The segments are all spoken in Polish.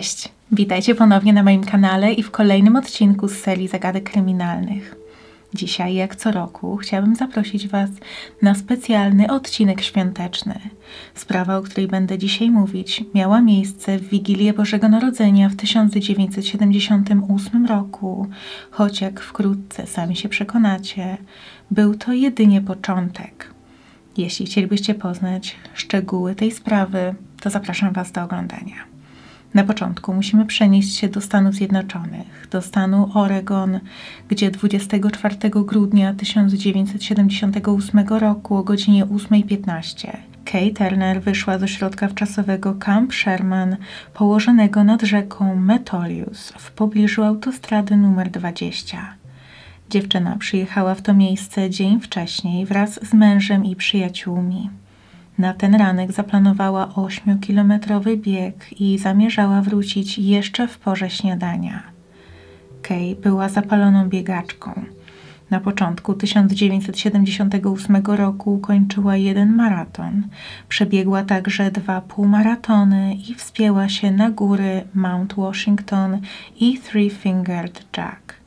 Cześć, witajcie ponownie na moim kanale i w kolejnym odcinku z serii Zagadek Kryminalnych. Dzisiaj, jak co roku, chciałabym zaprosić Was na specjalny odcinek świąteczny. Sprawa, o której będę dzisiaj mówić, miała miejsce w Wigilię Bożego Narodzenia w 1978 roku, choć jak wkrótce sami się przekonacie, był to jedynie początek. Jeśli chcielibyście poznać szczegóły tej sprawy, to zapraszam Was do oglądania. Na początku musimy przenieść się do Stanów Zjednoczonych, do stanu Oregon, gdzie 24 grudnia 1978 roku o godzinie 8.15 Kay Turner wyszła do środka wczasowego Camp Sherman położonego nad rzeką Metolius w pobliżu autostrady numer 20. Dziewczyna przyjechała w to miejsce dzień wcześniej wraz z mężem i przyjaciółmi. Na ten ranek zaplanowała 8-kilometrowy bieg i zamierzała wrócić jeszcze w porze śniadania. Kay była zapaloną biegaczką. Na początku 1978 roku ukończyła jeden maraton. Przebiegła także dwa półmaratony i wspięła się na góry Mount Washington i Three Fingered Jack.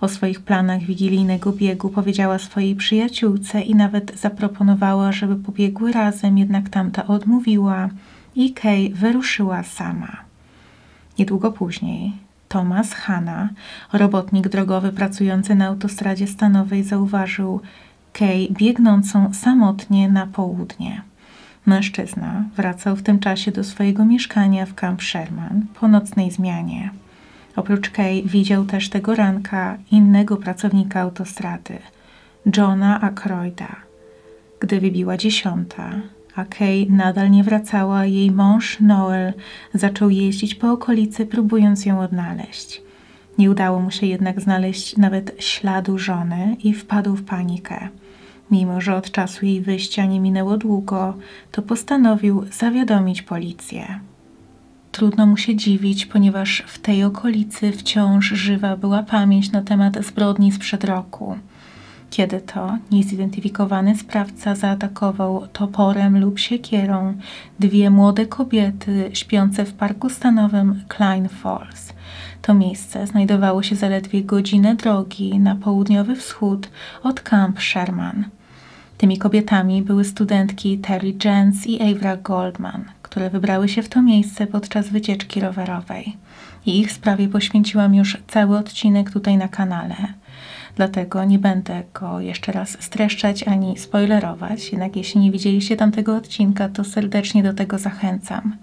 O swoich planach wigilijnego biegu powiedziała swojej przyjaciółce i nawet zaproponowała, żeby pobiegły razem, jednak tamta odmówiła i Kay wyruszyła sama. Niedługo później Thomas Hanna, robotnik drogowy pracujący na autostradzie stanowej, zauważył Kay biegnącą samotnie na południe. Mężczyzna wracał w tym czasie do swojego mieszkania w Camp Sherman po nocnej zmianie. Oprócz Kay widział też tego ranka innego pracownika autostrady, Johna Ackroyda. Gdy wybiła dziesiąta, a Kay nadal nie wracała, jej mąż Noel zaczął jeździć po okolicy, próbując ją odnaleźć. Nie udało mu się jednak znaleźć nawet śladu żony i wpadł w panikę. Mimo, że od czasu jej wyjścia nie minęło długo, to postanowił zawiadomić policję. Trudno mu się dziwić, ponieważ w tej okolicy wciąż żywa była pamięć na temat zbrodni sprzed roku. Kiedy to niezidentyfikowany sprawca zaatakował toporem lub siekierą dwie młode kobiety śpiące w parku stanowym Klein Falls. To miejsce znajdowało się zaledwie godzinę drogi na południowy wschód od Camp Sherman. Tymi kobietami były studentki Terry Jens i Avra Goldman, które wybrały się w to miejsce podczas wycieczki rowerowej. I ich sprawie poświęciłam już cały odcinek tutaj na kanale. Dlatego nie będę go jeszcze raz streszczać ani spoilerować. Jednak jeśli nie widzieliście tamtego odcinka, to serdecznie do tego zachęcam.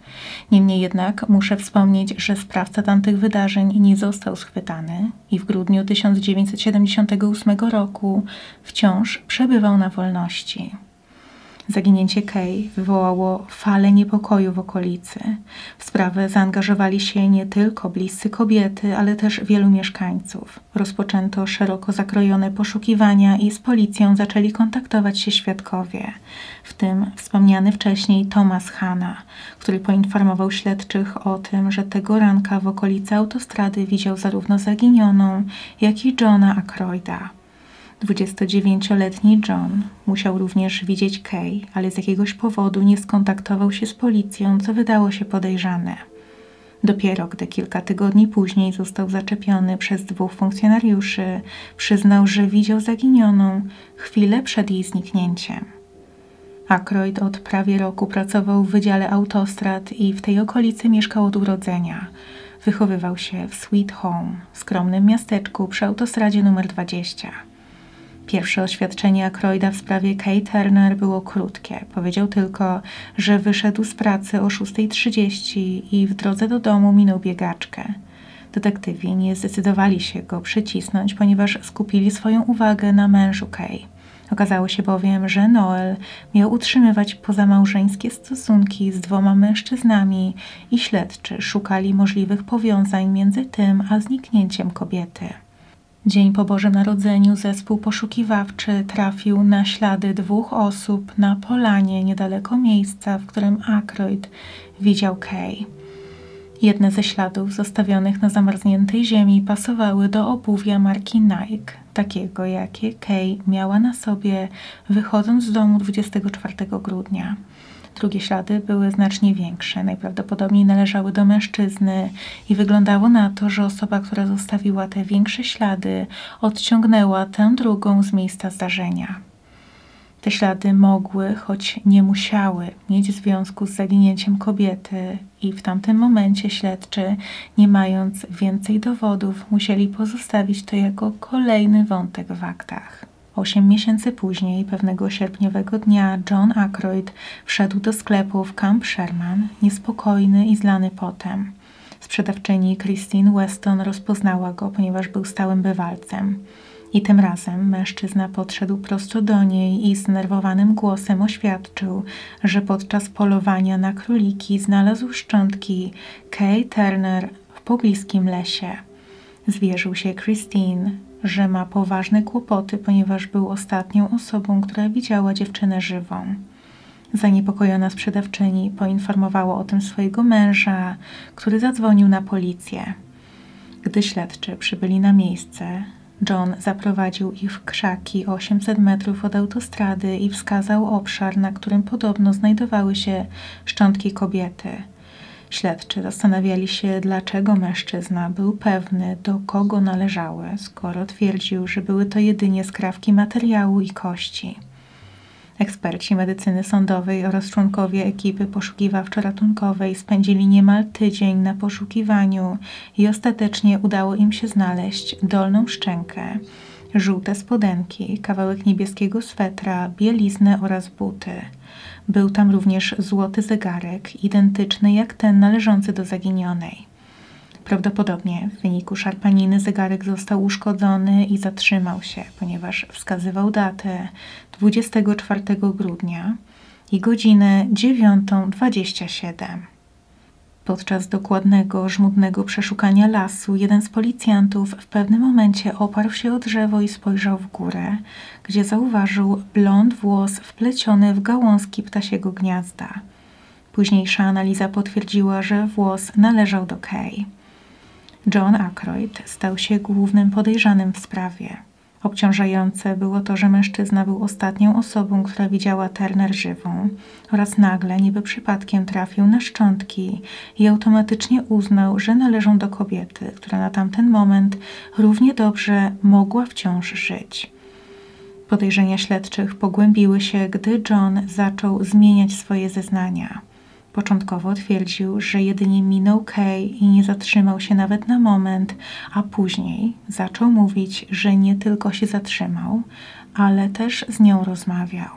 Niemniej jednak muszę wspomnieć, że sprawca tamtych wydarzeń nie został schwytany i w grudniu 1978 roku wciąż przebywał na wolności. Zaginięcie Kay wywołało falę niepokoju w okolicy. W sprawę zaangażowali się nie tylko bliscy kobiety, ale też wielu mieszkańców. Rozpoczęto szeroko zakrojone poszukiwania i z policją zaczęli kontaktować się świadkowie, w tym wspomniany wcześniej Thomas Hanna, który poinformował śledczych o tym, że tego ranka w okolicy autostrady widział zarówno zaginioną, jak i Johna Ackroyda. 29-letni John musiał również widzieć Kay, ale z jakiegoś powodu nie skontaktował się z policją, co wydało się podejrzane. Dopiero gdy kilka tygodni później został zaczepiony przez dwóch funkcjonariuszy, przyznał, że widział zaginioną chwilę przed jej zniknięciem. Ackroyd od prawie roku pracował w Wydziale Autostrad i w tej okolicy mieszkał od urodzenia. Wychowywał się w Sweet Home, skromnym miasteczku przy autostradzie numer 20. Pierwsze oświadczenie Ackroyda w sprawie Kay Turner było krótkie. Powiedział tylko, że wyszedł z pracy o 6.30 i w drodze do domu minął biegaczkę. Detektywi nie zdecydowali się go przycisnąć, ponieważ skupili swoją uwagę na mężu Kay. Okazało się bowiem, że Noel miał utrzymywać pozamałżeńskie stosunki z dwoma mężczyznami i śledczy szukali możliwych powiązań między tym a zniknięciem kobiety. Dzień po Bożym Narodzeniu zespół poszukiwawczy trafił na ślady dwóch osób na polanie niedaleko miejsca, w którym Ackroyd widział Kay. Jedne ze śladów zostawionych na zamarzniętej ziemi pasowały do obuwia marki Nike, takiego jakie Kay miała na sobie wychodząc z domu 24 grudnia. Drugie ślady były znacznie większe, najprawdopodobniej należały do mężczyzny i wyglądało na to, że osoba, która zostawiła te większe ślady, odciągnęła tę drugą z miejsca zdarzenia. Te ślady mogły, choć nie musiały, mieć związku z zaginięciem kobiety, i w tamtym momencie śledczy, nie mając więcej dowodów, musieli pozostawić to jako kolejny wątek w aktach. Osiem miesięcy później, pewnego sierpniowego dnia, John Aykroyd wszedł do sklepu w Camp Sherman, niespokojny i zlany potem. Sprzedawczyni Christine Weston rozpoznała go, ponieważ był stałym bywalcem. I tym razem mężczyzna podszedł prosto do niej i zdenerwowanym głosem oświadczył, że podczas polowania na króliki znalazł szczątki Kay Turner w pobliskim lesie. Zwierzył się Christine, że ma poważne kłopoty, ponieważ był ostatnią osobą, która widziała dziewczynę żywą. Zaniepokojona sprzedawczyni poinformowała o tym swojego męża, który zadzwonił na policję. Gdy śledczy przybyli na miejsce, John zaprowadził ich w krzaki 800 metrów od autostrady i wskazał obszar, na którym podobno znajdowały się szczątki kobiety. Śledczy zastanawiali się, dlaczego mężczyzna był pewny, do kogo należały, skoro twierdził, że były to jedynie skrawki materiału i kości. Eksperci medycyny sądowej oraz członkowie ekipy poszukiwawczo-ratunkowej spędzili niemal tydzień na poszukiwaniu i ostatecznie udało im się znaleźć dolną szczękę, żółte spodenki, kawałek niebieskiego swetra, bieliznę oraz buty. Był tam również złoty zegarek, identyczny jak ten należący do zaginionej. Prawdopodobnie w wyniku szarpaniny zegarek został uszkodzony i zatrzymał się, ponieważ wskazywał datę 24 grudnia i godzinę 9.27. Podczas dokładnego, żmudnego przeszukania lasu, jeden z policjantów w pewnym momencie oparł się o drzewo i spojrzał w górę, gdzie zauważył blond włos wpleciony w gałązki ptasiego gniazda. Późniejsza analiza potwierdziła, że włos należał do Kay. John Aykroyd stał się głównym podejrzanym w sprawie. Obciążające było to, że mężczyzna był ostatnią osobą, która widziała Turner żywą oraz nagle, niby przypadkiem, trafił na szczątki i automatycznie uznał, że należą do kobiety, która na tamten moment równie dobrze mogła wciąż żyć. Podejrzenia śledczych pogłębiły się, gdy John zaczął zmieniać swoje zeznania. Początkowo twierdził, że jedynie minął Kay i nie zatrzymał się nawet na moment, a później zaczął mówić, że nie tylko się zatrzymał, ale też z nią rozmawiał.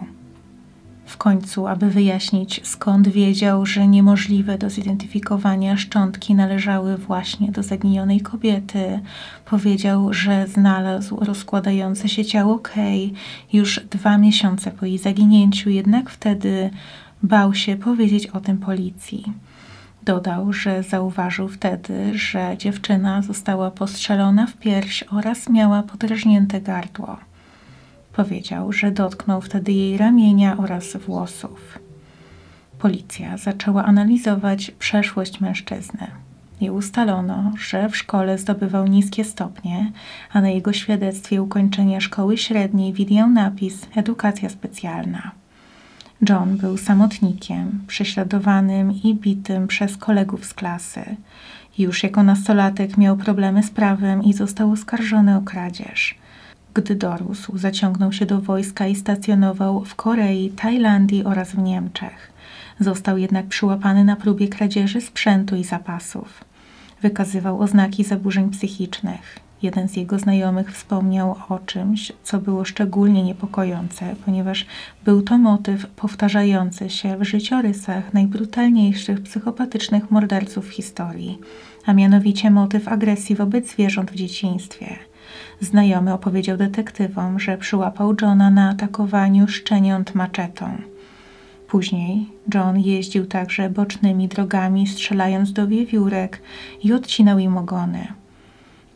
W końcu, aby wyjaśnić, skąd wiedział, że niemożliwe do zidentyfikowania szczątki należały właśnie do zaginionej kobiety, powiedział, że znalazł rozkładające się ciało Kay już dwa miesiące po jej zaginięciu, jednak wtedy Bał się powiedzieć o tym policji. Dodał, że zauważył wtedy, że dziewczyna została postrzelona w pierś oraz miała podrażnięte gardło. Powiedział, że dotknął wtedy jej ramienia oraz włosów. Policja zaczęła analizować przeszłość mężczyzny i ustalono, że w szkole zdobywał niskie stopnie, a na jego świadectwie ukończenia szkoły średniej widniał napis Edukacja specjalna. John był samotnikiem, prześladowanym i bitym przez kolegów z klasy. Już jako nastolatek miał problemy z prawem i został oskarżony o kradzież. Gdy dorósł, zaciągnął się do wojska i stacjonował w Korei, Tajlandii oraz w Niemczech. Został jednak przyłapany na próbie kradzieży sprzętu i zapasów. Wykazywał oznaki zaburzeń psychicznych. Jeden z jego znajomych wspomniał o czymś, co było szczególnie niepokojące, ponieważ był to motyw powtarzający się w życiorysach najbrutalniejszych psychopatycznych morderców w historii, a mianowicie motyw agresji wobec zwierząt w dzieciństwie. Znajomy opowiedział detektywom, że przyłapał Johna na atakowaniu szczeniąt maczetą. Później John jeździł także bocznymi drogami, strzelając do wiewiórek i odcinał im ogony.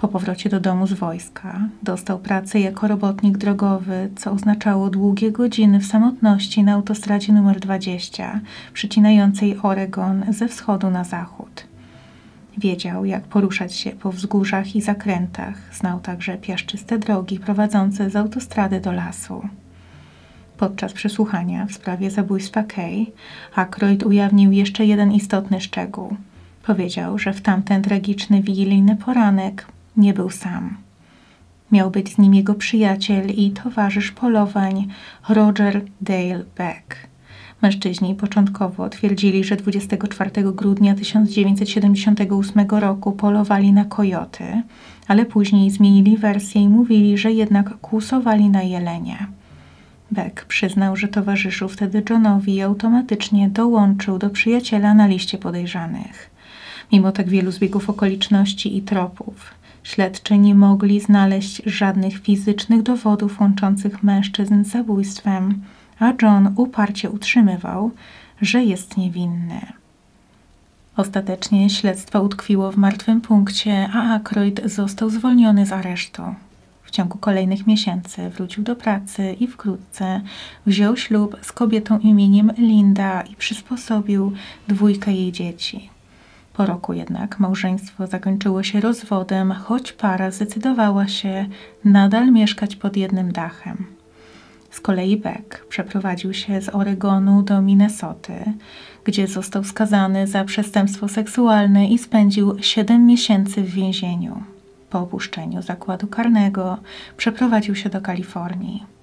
Po powrocie do domu z wojska dostał pracę jako robotnik drogowy, co oznaczało długie godziny w samotności na autostradzie numer 20, przycinającej Oregon ze wschodu na zachód. Wiedział, jak poruszać się po wzgórzach i zakrętach, znał także piaszczyste drogi prowadzące z autostrady do lasu. Podczas przesłuchania w sprawie zabójstwa Kay, Aykroyd ujawnił jeszcze jeden istotny szczegół. Powiedział, że w tamten tragiczny wigilijny poranek nie był sam. Miał być z nim jego przyjaciel i towarzysz polowań Roger Dale Beck. Mężczyźni początkowo twierdzili, że 24 grudnia 1978 roku polowali na kojoty, ale później zmienili wersję i mówili, że jednak kłusowali na jelenie. Beck przyznał, że towarzyszył wtedy Johnowi i automatycznie dołączył do przyjaciela na liście podejrzanych. Mimo tak wielu zbiegów okoliczności i tropów, śledczy nie mogli znaleźć żadnych fizycznych dowodów łączących mężczyzn z zabójstwem, a John uparcie utrzymywał, że jest niewinny. Ostatecznie śledztwo utkwiło w martwym punkcie, a Aykroyd został zwolniony z aresztu. W ciągu kolejnych miesięcy wrócił do pracy i wkrótce wziął ślub z kobietą imieniem Linda i przysposobił dwójkę jej dzieci. Po roku jednak małżeństwo zakończyło się rozwodem, choć para zdecydowała się nadal mieszkać pod jednym dachem. Z kolei Beck przeprowadził się z Oregonu do Minnesoty, gdzie został skazany za przestępstwo seksualne i spędził 7 miesięcy w więzieniu. Po opuszczeniu zakładu karnego przeprowadził się do Kalifornii.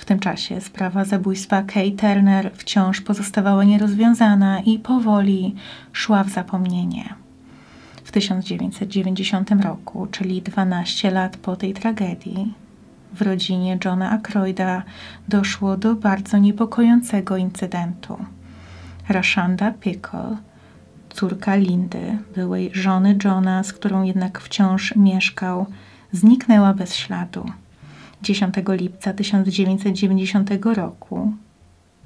W tym czasie sprawa zabójstwa Kay Turner wciąż pozostawała nierozwiązana i powoli szła w zapomnienie. W 1990 roku, czyli 12 lat po tej tragedii, w rodzinie Johna Aykroyda doszło do bardzo niepokojącego incydentu. Rashanda Pickle, córka Lindy, byłej żony Johna, z którą jednak wciąż mieszkał, zniknęła bez śladu. 10 lipca 1990 roku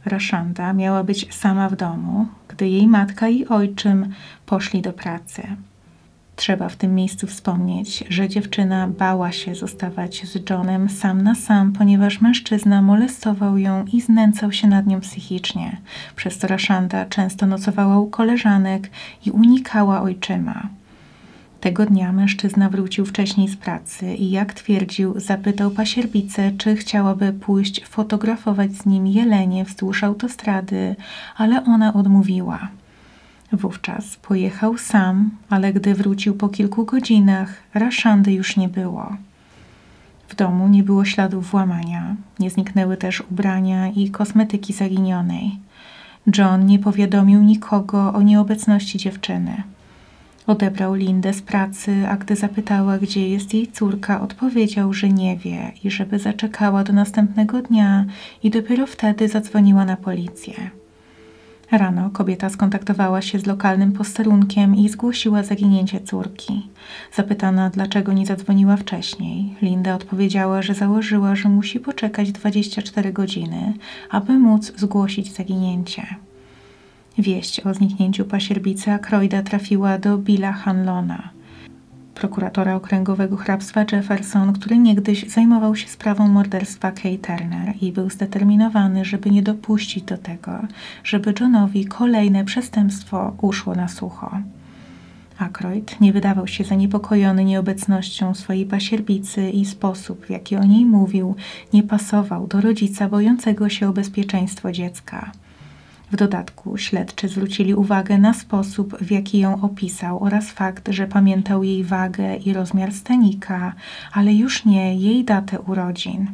Rashanda miała być sama w domu, gdy jej matka i ojczym poszli do pracy. Trzeba w tym miejscu wspomnieć, że dziewczyna bała się zostawać z Johnem sam na sam, ponieważ mężczyzna molestował ją i znęcał się nad nią psychicznie. Przez to Rashanda często nocowała u koleżanek i unikała ojczyma. Tego dnia mężczyzna wrócił wcześniej z pracy i jak twierdził, zapytał pasierbicę, czy chciałaby pójść fotografować z nim jelenie wzdłuż autostrady, ale ona odmówiła. Wówczas pojechał sam, ale gdy wrócił po kilku godzinach, Raszandy już nie było. W domu nie było śladów włamania, nie zniknęły też ubrania i kosmetyki zaginionej. John nie powiadomił nikogo o nieobecności dziewczyny. Odebrał Lindę z pracy, a gdy zapytała, gdzie jest jej córka, odpowiedział, że nie wie i żeby zaczekała do następnego dnia i dopiero wtedy zadzwoniła na policję. Rano kobieta skontaktowała się z lokalnym posterunkiem i zgłosiła zaginięcie córki. Zapytana, dlaczego nie zadzwoniła wcześniej, Linda odpowiedziała, że założyła, że musi poczekać 24 godziny, aby móc zgłosić zaginięcie. Wieść o zniknięciu pasierbicy Akroida trafiła do Billa Hanlona, prokuratora okręgowego hrabstwa Jefferson, który niegdyś zajmował się sprawą morderstwa Kay Turner i był zdeterminowany, żeby nie dopuścić do tego, żeby Johnowi kolejne przestępstwo uszło na sucho. Ackroyd nie wydawał się zaniepokojony nieobecnością swojej pasierbicy i sposób, w jaki o niej mówił, nie pasował do rodzica bojącego się o bezpieczeństwo dziecka. W dodatku śledczy zwrócili uwagę na sposób, w jaki ją opisał oraz fakt, że pamiętał jej wagę i rozmiar stanika, ale już nie jej datę urodzin.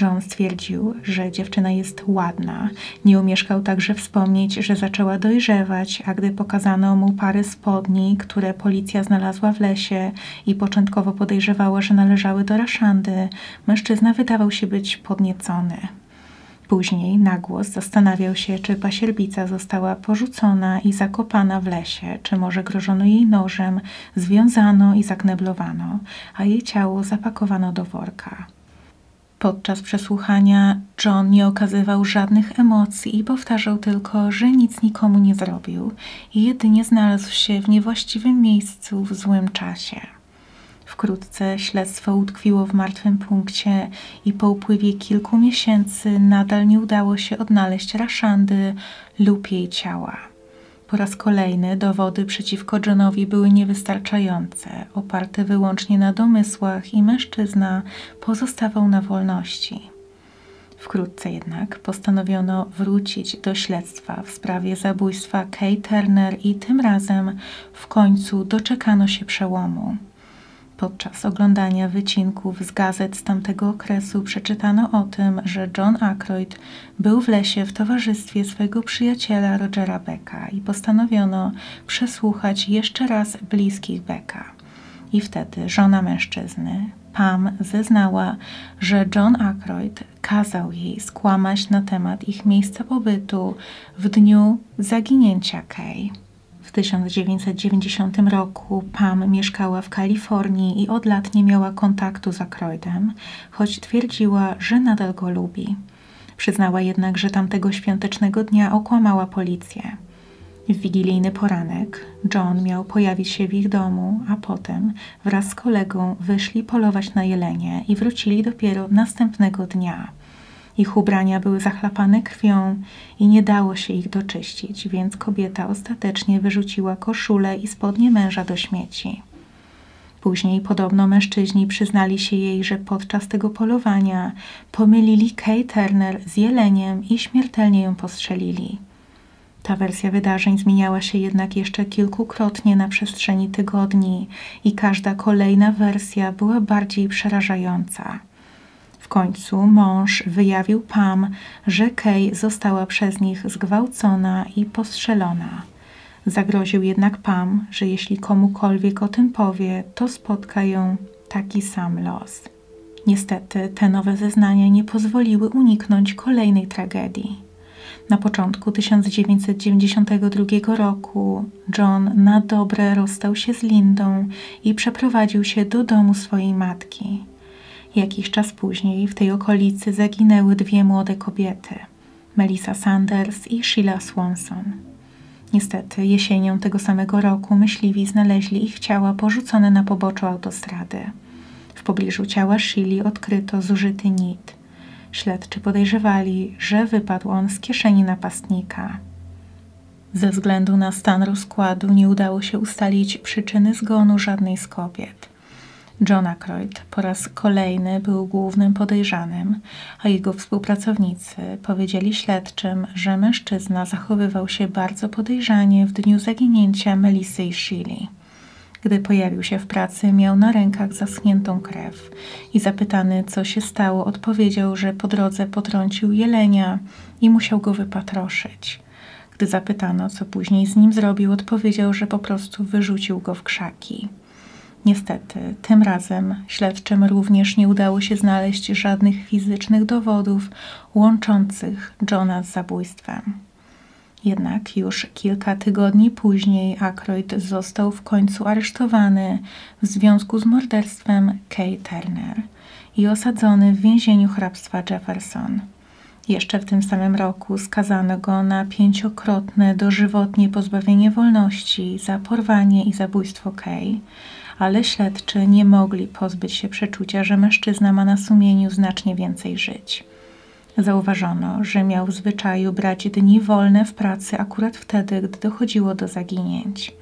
John stwierdził, że dziewczyna jest ładna. Nie umieszkał także wspomnieć, że zaczęła dojrzewać, a gdy pokazano mu pary spodni, które policja znalazła w lesie i początkowo podejrzewała, że należały do Raszandy, mężczyzna wydawał się być podniecony. Później na głos zastanawiał się, czy pasierbica została porzucona i zakopana w lesie, czy może grożono jej nożem, związano i zakneblowano, a jej ciało zapakowano do worka. Podczas przesłuchania John nie okazywał żadnych emocji i powtarzał tylko, że nic nikomu nie zrobił i jedynie znalazł się w niewłaściwym miejscu w złym czasie. Wkrótce śledztwo utkwiło w martwym punkcie i po upływie kilku miesięcy nadal nie udało się odnaleźć Raszandy lub jej ciała. Po raz kolejny dowody przeciwko Johnowi były niewystarczające, oparte wyłącznie na domysłach i mężczyzna pozostawał na wolności. Wkrótce jednak postanowiono wrócić do śledztwa w sprawie zabójstwa Kay Turner i tym razem w końcu doczekano się przełomu. Podczas oglądania wycinków z gazet z tamtego okresu przeczytano o tym, że John Aykroyd był w lesie w towarzystwie swojego przyjaciela Rogera Becka i postanowiono przesłuchać jeszcze raz bliskich Becka. I wtedy żona mężczyzny, Pam, zeznała, że John Aykroyd kazał jej skłamać na temat ich miejsca pobytu w dniu zaginięcia Kay. W 1990 roku Pam mieszkała w Kalifornii i od lat nie miała kontaktu z Aykroydem, choć twierdziła, że nadal go lubi. Przyznała jednak, że tamtego świątecznego dnia okłamała policję. W wigilijny poranek John miał pojawić się w ich domu, a potem wraz z kolegą wyszli polować na jelenie i wrócili dopiero następnego dnia. Ich ubrania były zachlapane krwią i nie dało się ich doczyścić, więc kobieta ostatecznie wyrzuciła koszulę i spodnie męża do śmieci. Później podobno mężczyźni przyznali się jej, że podczas tego polowania pomylili Kay Turner z jeleniem i śmiertelnie ją postrzelili. Ta wersja wydarzeń zmieniała się jednak jeszcze kilkukrotnie na przestrzeni tygodni i każda kolejna wersja była bardziej przerażająca. Końcu mąż wyjawił Pam, że Kay została przez nich zgwałcona i postrzelona. Zagroził jednak Pam, że jeśli komukolwiek o tym powie, to spotka ją taki sam los. Niestety te nowe zeznania nie pozwoliły uniknąć kolejnej tragedii. Na początku 1992 roku John na dobre rozstał się z Lindą i przeprowadził się do domu swojej matki. Jakiś czas później w tej okolicy zaginęły dwie młode kobiety Melissa Sanders i Sheila Swanson. Niestety, jesienią tego samego roku myśliwi znaleźli ich ciała porzucone na poboczu autostrady. W pobliżu ciała Shili odkryto zużyty nit. Śledczy podejrzewali, że wypadł on z kieszeni napastnika. Ze względu na stan rozkładu nie udało się ustalić przyczyny zgonu żadnej z kobiet. John Aykroyd po raz kolejny był głównym podejrzanym, a jego współpracownicy powiedzieli śledczym, że mężczyzna zachowywał się bardzo podejrzanie w dniu zaginięcia Melisy i Shili. Gdy pojawił się w pracy, miał na rękach zaschniętą krew i zapytany, co się stało, odpowiedział, że po drodze potrącił jelenia i musiał go wypatroszyć. Gdy zapytano, co później z nim zrobił, odpowiedział, że po prostu wyrzucił go w krzaki. Niestety, tym razem śledczym również nie udało się znaleźć żadnych fizycznych dowodów łączących Johna z zabójstwem. Jednak już kilka tygodni później Aykroyd został w końcu aresztowany w związku z morderstwem Kay Turner i osadzony w więzieniu hrabstwa Jefferson. Jeszcze w tym samym roku skazano go na pięciokrotne dożywotnie pozbawienie wolności za porwanie i zabójstwo Kay, ale śledczy nie mogli pozbyć się przeczucia, że mężczyzna ma na sumieniu znacznie więcej żyć. Zauważono, że miał w zwyczaju brać dni wolne w pracy akurat wtedy, gdy dochodziło do zaginięć.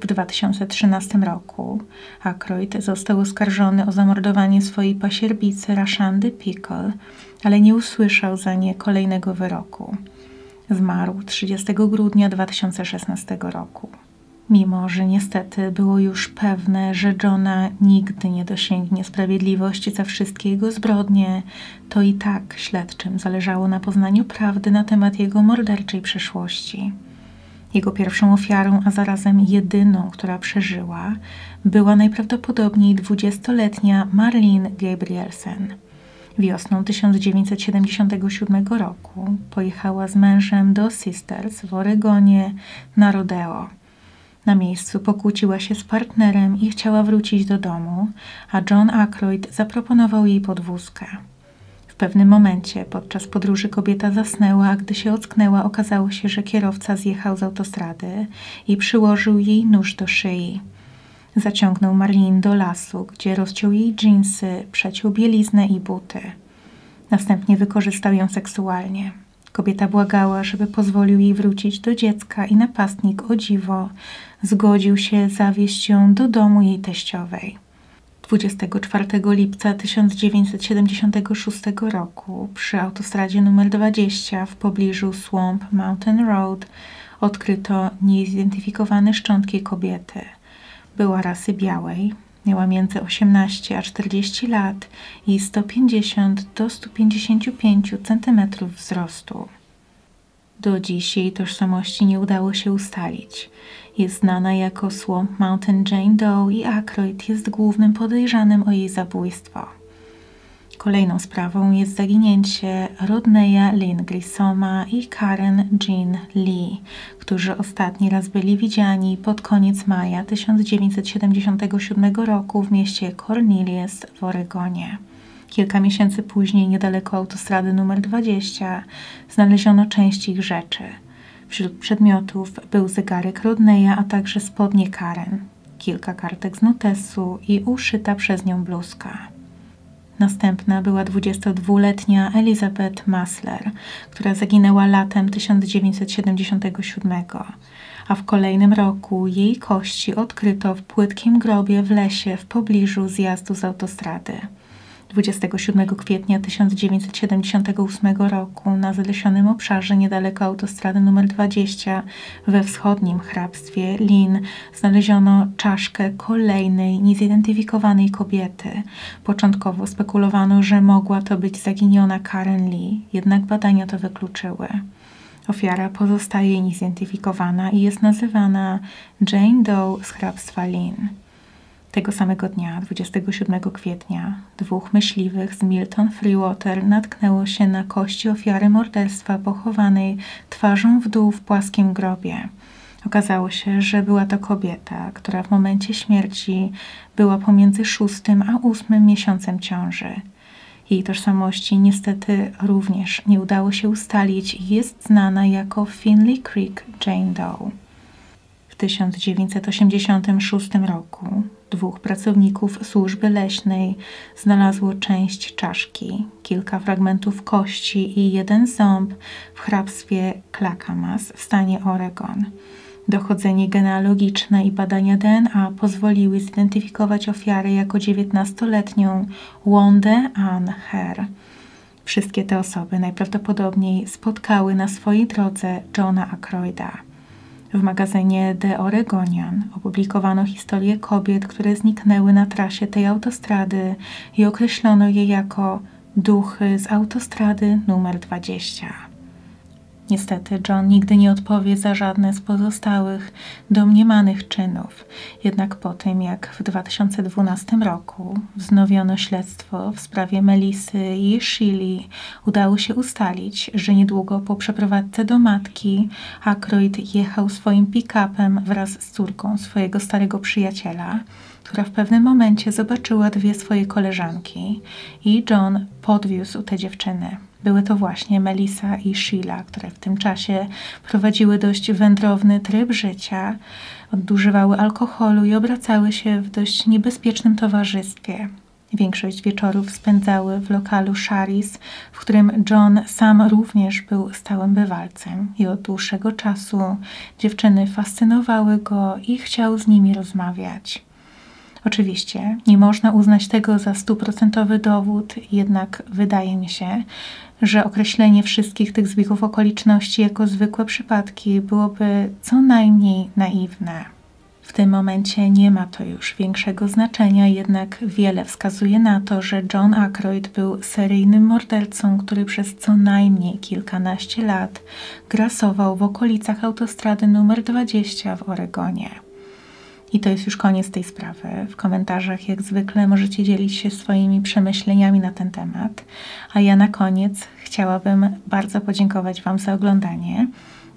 W 2013 roku Aykroyd został oskarżony o zamordowanie swojej pasierbicy Rashandy Pickle, ale nie usłyszał za nie kolejnego wyroku. Zmarł 30 grudnia 2016 roku mimo że niestety było już pewne, że Johna nigdy nie dosięgnie sprawiedliwości za wszystkie jego zbrodnie, to i tak śledczym zależało na poznaniu prawdy na temat jego morderczej przeszłości. Jego pierwszą ofiarą, a zarazem jedyną, która przeżyła, była najprawdopodobniej dwudziestoletnia Marlene Gabrielsen. Wiosną 1977 roku pojechała z mężem do Sisters w Oregonie na rodeo. Na miejscu pokłóciła się z partnerem i chciała wrócić do domu, a John Aykroyd zaproponował jej podwózkę. W pewnym momencie podczas podróży kobieta zasnęła, a gdy się ocknęła, okazało się, że kierowca zjechał z autostrady i przyłożył jej nóż do szyi. Zaciągnął Marlin do lasu, gdzie rozciął jej dżinsy, przeciął bieliznę i buty. Następnie wykorzystał ją seksualnie. Kobieta błagała, żeby pozwolił jej wrócić do dziecka i napastnik o dziwo zgodził się zawieźć ją do domu jej teściowej. 24 lipca 1976 roku przy autostradzie nr 20 w pobliżu Swamp Mountain Road odkryto niezidentyfikowane szczątki kobiety. Była rasy białej, miała między 18 a 40 lat i 150 do 155 cm wzrostu. Do dziś jej tożsamości nie udało się ustalić. Jest znana jako Swamp Mountain Jane Doe i Aykroyd jest głównym podejrzanym o jej zabójstwo. Kolejną sprawą jest zaginięcie Rodneya Lynn Grissoma i Karen Jean Lee, którzy ostatni raz byli widziani pod koniec maja 1977 roku w mieście Cornelius w Oregonie. Kilka miesięcy później, niedaleko autostrady numer 20, znaleziono część ich rzeczy. Wśród przedmiotów był zegarek Rodneya, a także spodnie Karen, kilka kartek z notesu i uszyta przez nią bluzka. Następna była 22-letnia Elizabeth Masler, która zaginęła latem 1977, a w kolejnym roku jej kości odkryto w płytkim grobie w lesie w pobliżu zjazdu z autostrady. 27 kwietnia 1978 roku na zalesionym obszarze niedaleko autostrady nr 20 we wschodnim hrabstwie Lin znaleziono czaszkę kolejnej niezidentyfikowanej kobiety. Początkowo spekulowano, że mogła to być zaginiona Karen Lee, jednak badania to wykluczyły. Ofiara pozostaje niezidentyfikowana i jest nazywana Jane Doe z hrabstwa Lin. Tego samego dnia, 27 kwietnia, dwóch myśliwych z Milton Freewater natknęło się na kości ofiary morderstwa pochowanej twarzą w dół w płaskim grobie. Okazało się, że była to kobieta, która w momencie śmierci była pomiędzy szóstym a ósmym miesiącem ciąży. Jej tożsamości niestety również nie udało się ustalić i jest znana jako Finley Creek Jane Doe. W 1986 roku dwóch pracowników służby leśnej znalazło część czaszki, kilka fragmentów kości i jeden ząb w hrabstwie Clackamas w stanie Oregon. Dochodzenie genealogiczne i badania DNA pozwoliły zidentyfikować ofiarę jako 19-letnią Wondę Ann Herr. Wszystkie te osoby najprawdopodobniej spotkały na swojej drodze Johna Ackroyda. W magazynie The Oregonian opublikowano historię kobiet, które zniknęły na trasie tej autostrady i określono je jako duchy z autostrady numer 20. Niestety John nigdy nie odpowie za żadne z pozostałych domniemanych czynów. Jednak po tym, jak w 2012 roku wznowiono śledztwo w sprawie Melisy i Shili, udało się ustalić, że niedługo po przeprowadzce do matki Ackroyd jechał swoim pick-upem wraz z córką swojego starego przyjaciela, która w pewnym momencie zobaczyła dwie swoje koleżanki i John podwiózł te dziewczyny. Były to właśnie Melissa i Sheila, które w tym czasie prowadziły dość wędrowny tryb życia, odużywały alkoholu i obracały się w dość niebezpiecznym towarzystwie. Większość wieczorów spędzały w lokalu Sharis, w którym John sam również był stałym bywalcem i od dłuższego czasu dziewczyny fascynowały go i chciał z nimi rozmawiać. Oczywiście nie można uznać tego za stuprocentowy dowód, jednak wydaje mi się, że określenie wszystkich tych zbiegów okoliczności jako zwykłe przypadki byłoby co najmniej naiwne. W tym momencie nie ma to już większego znaczenia, jednak wiele wskazuje na to, że John Ackroyd był seryjnym mordercą, który przez co najmniej kilkanaście lat grasował w okolicach autostrady numer 20 w Oregonie. I to jest już koniec tej sprawy. W komentarzach, jak zwykle, możecie dzielić się swoimi przemyśleniami na ten temat. A ja na koniec chciałabym bardzo podziękować Wam za oglądanie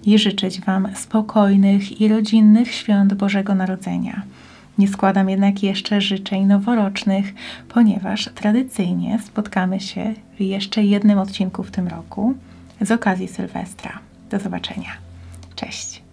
i życzyć Wam spokojnych i rodzinnych świąt Bożego Narodzenia. Nie składam jednak jeszcze życzeń noworocznych, ponieważ tradycyjnie spotkamy się w jeszcze jednym odcinku w tym roku z okazji Sylwestra. Do zobaczenia. Cześć.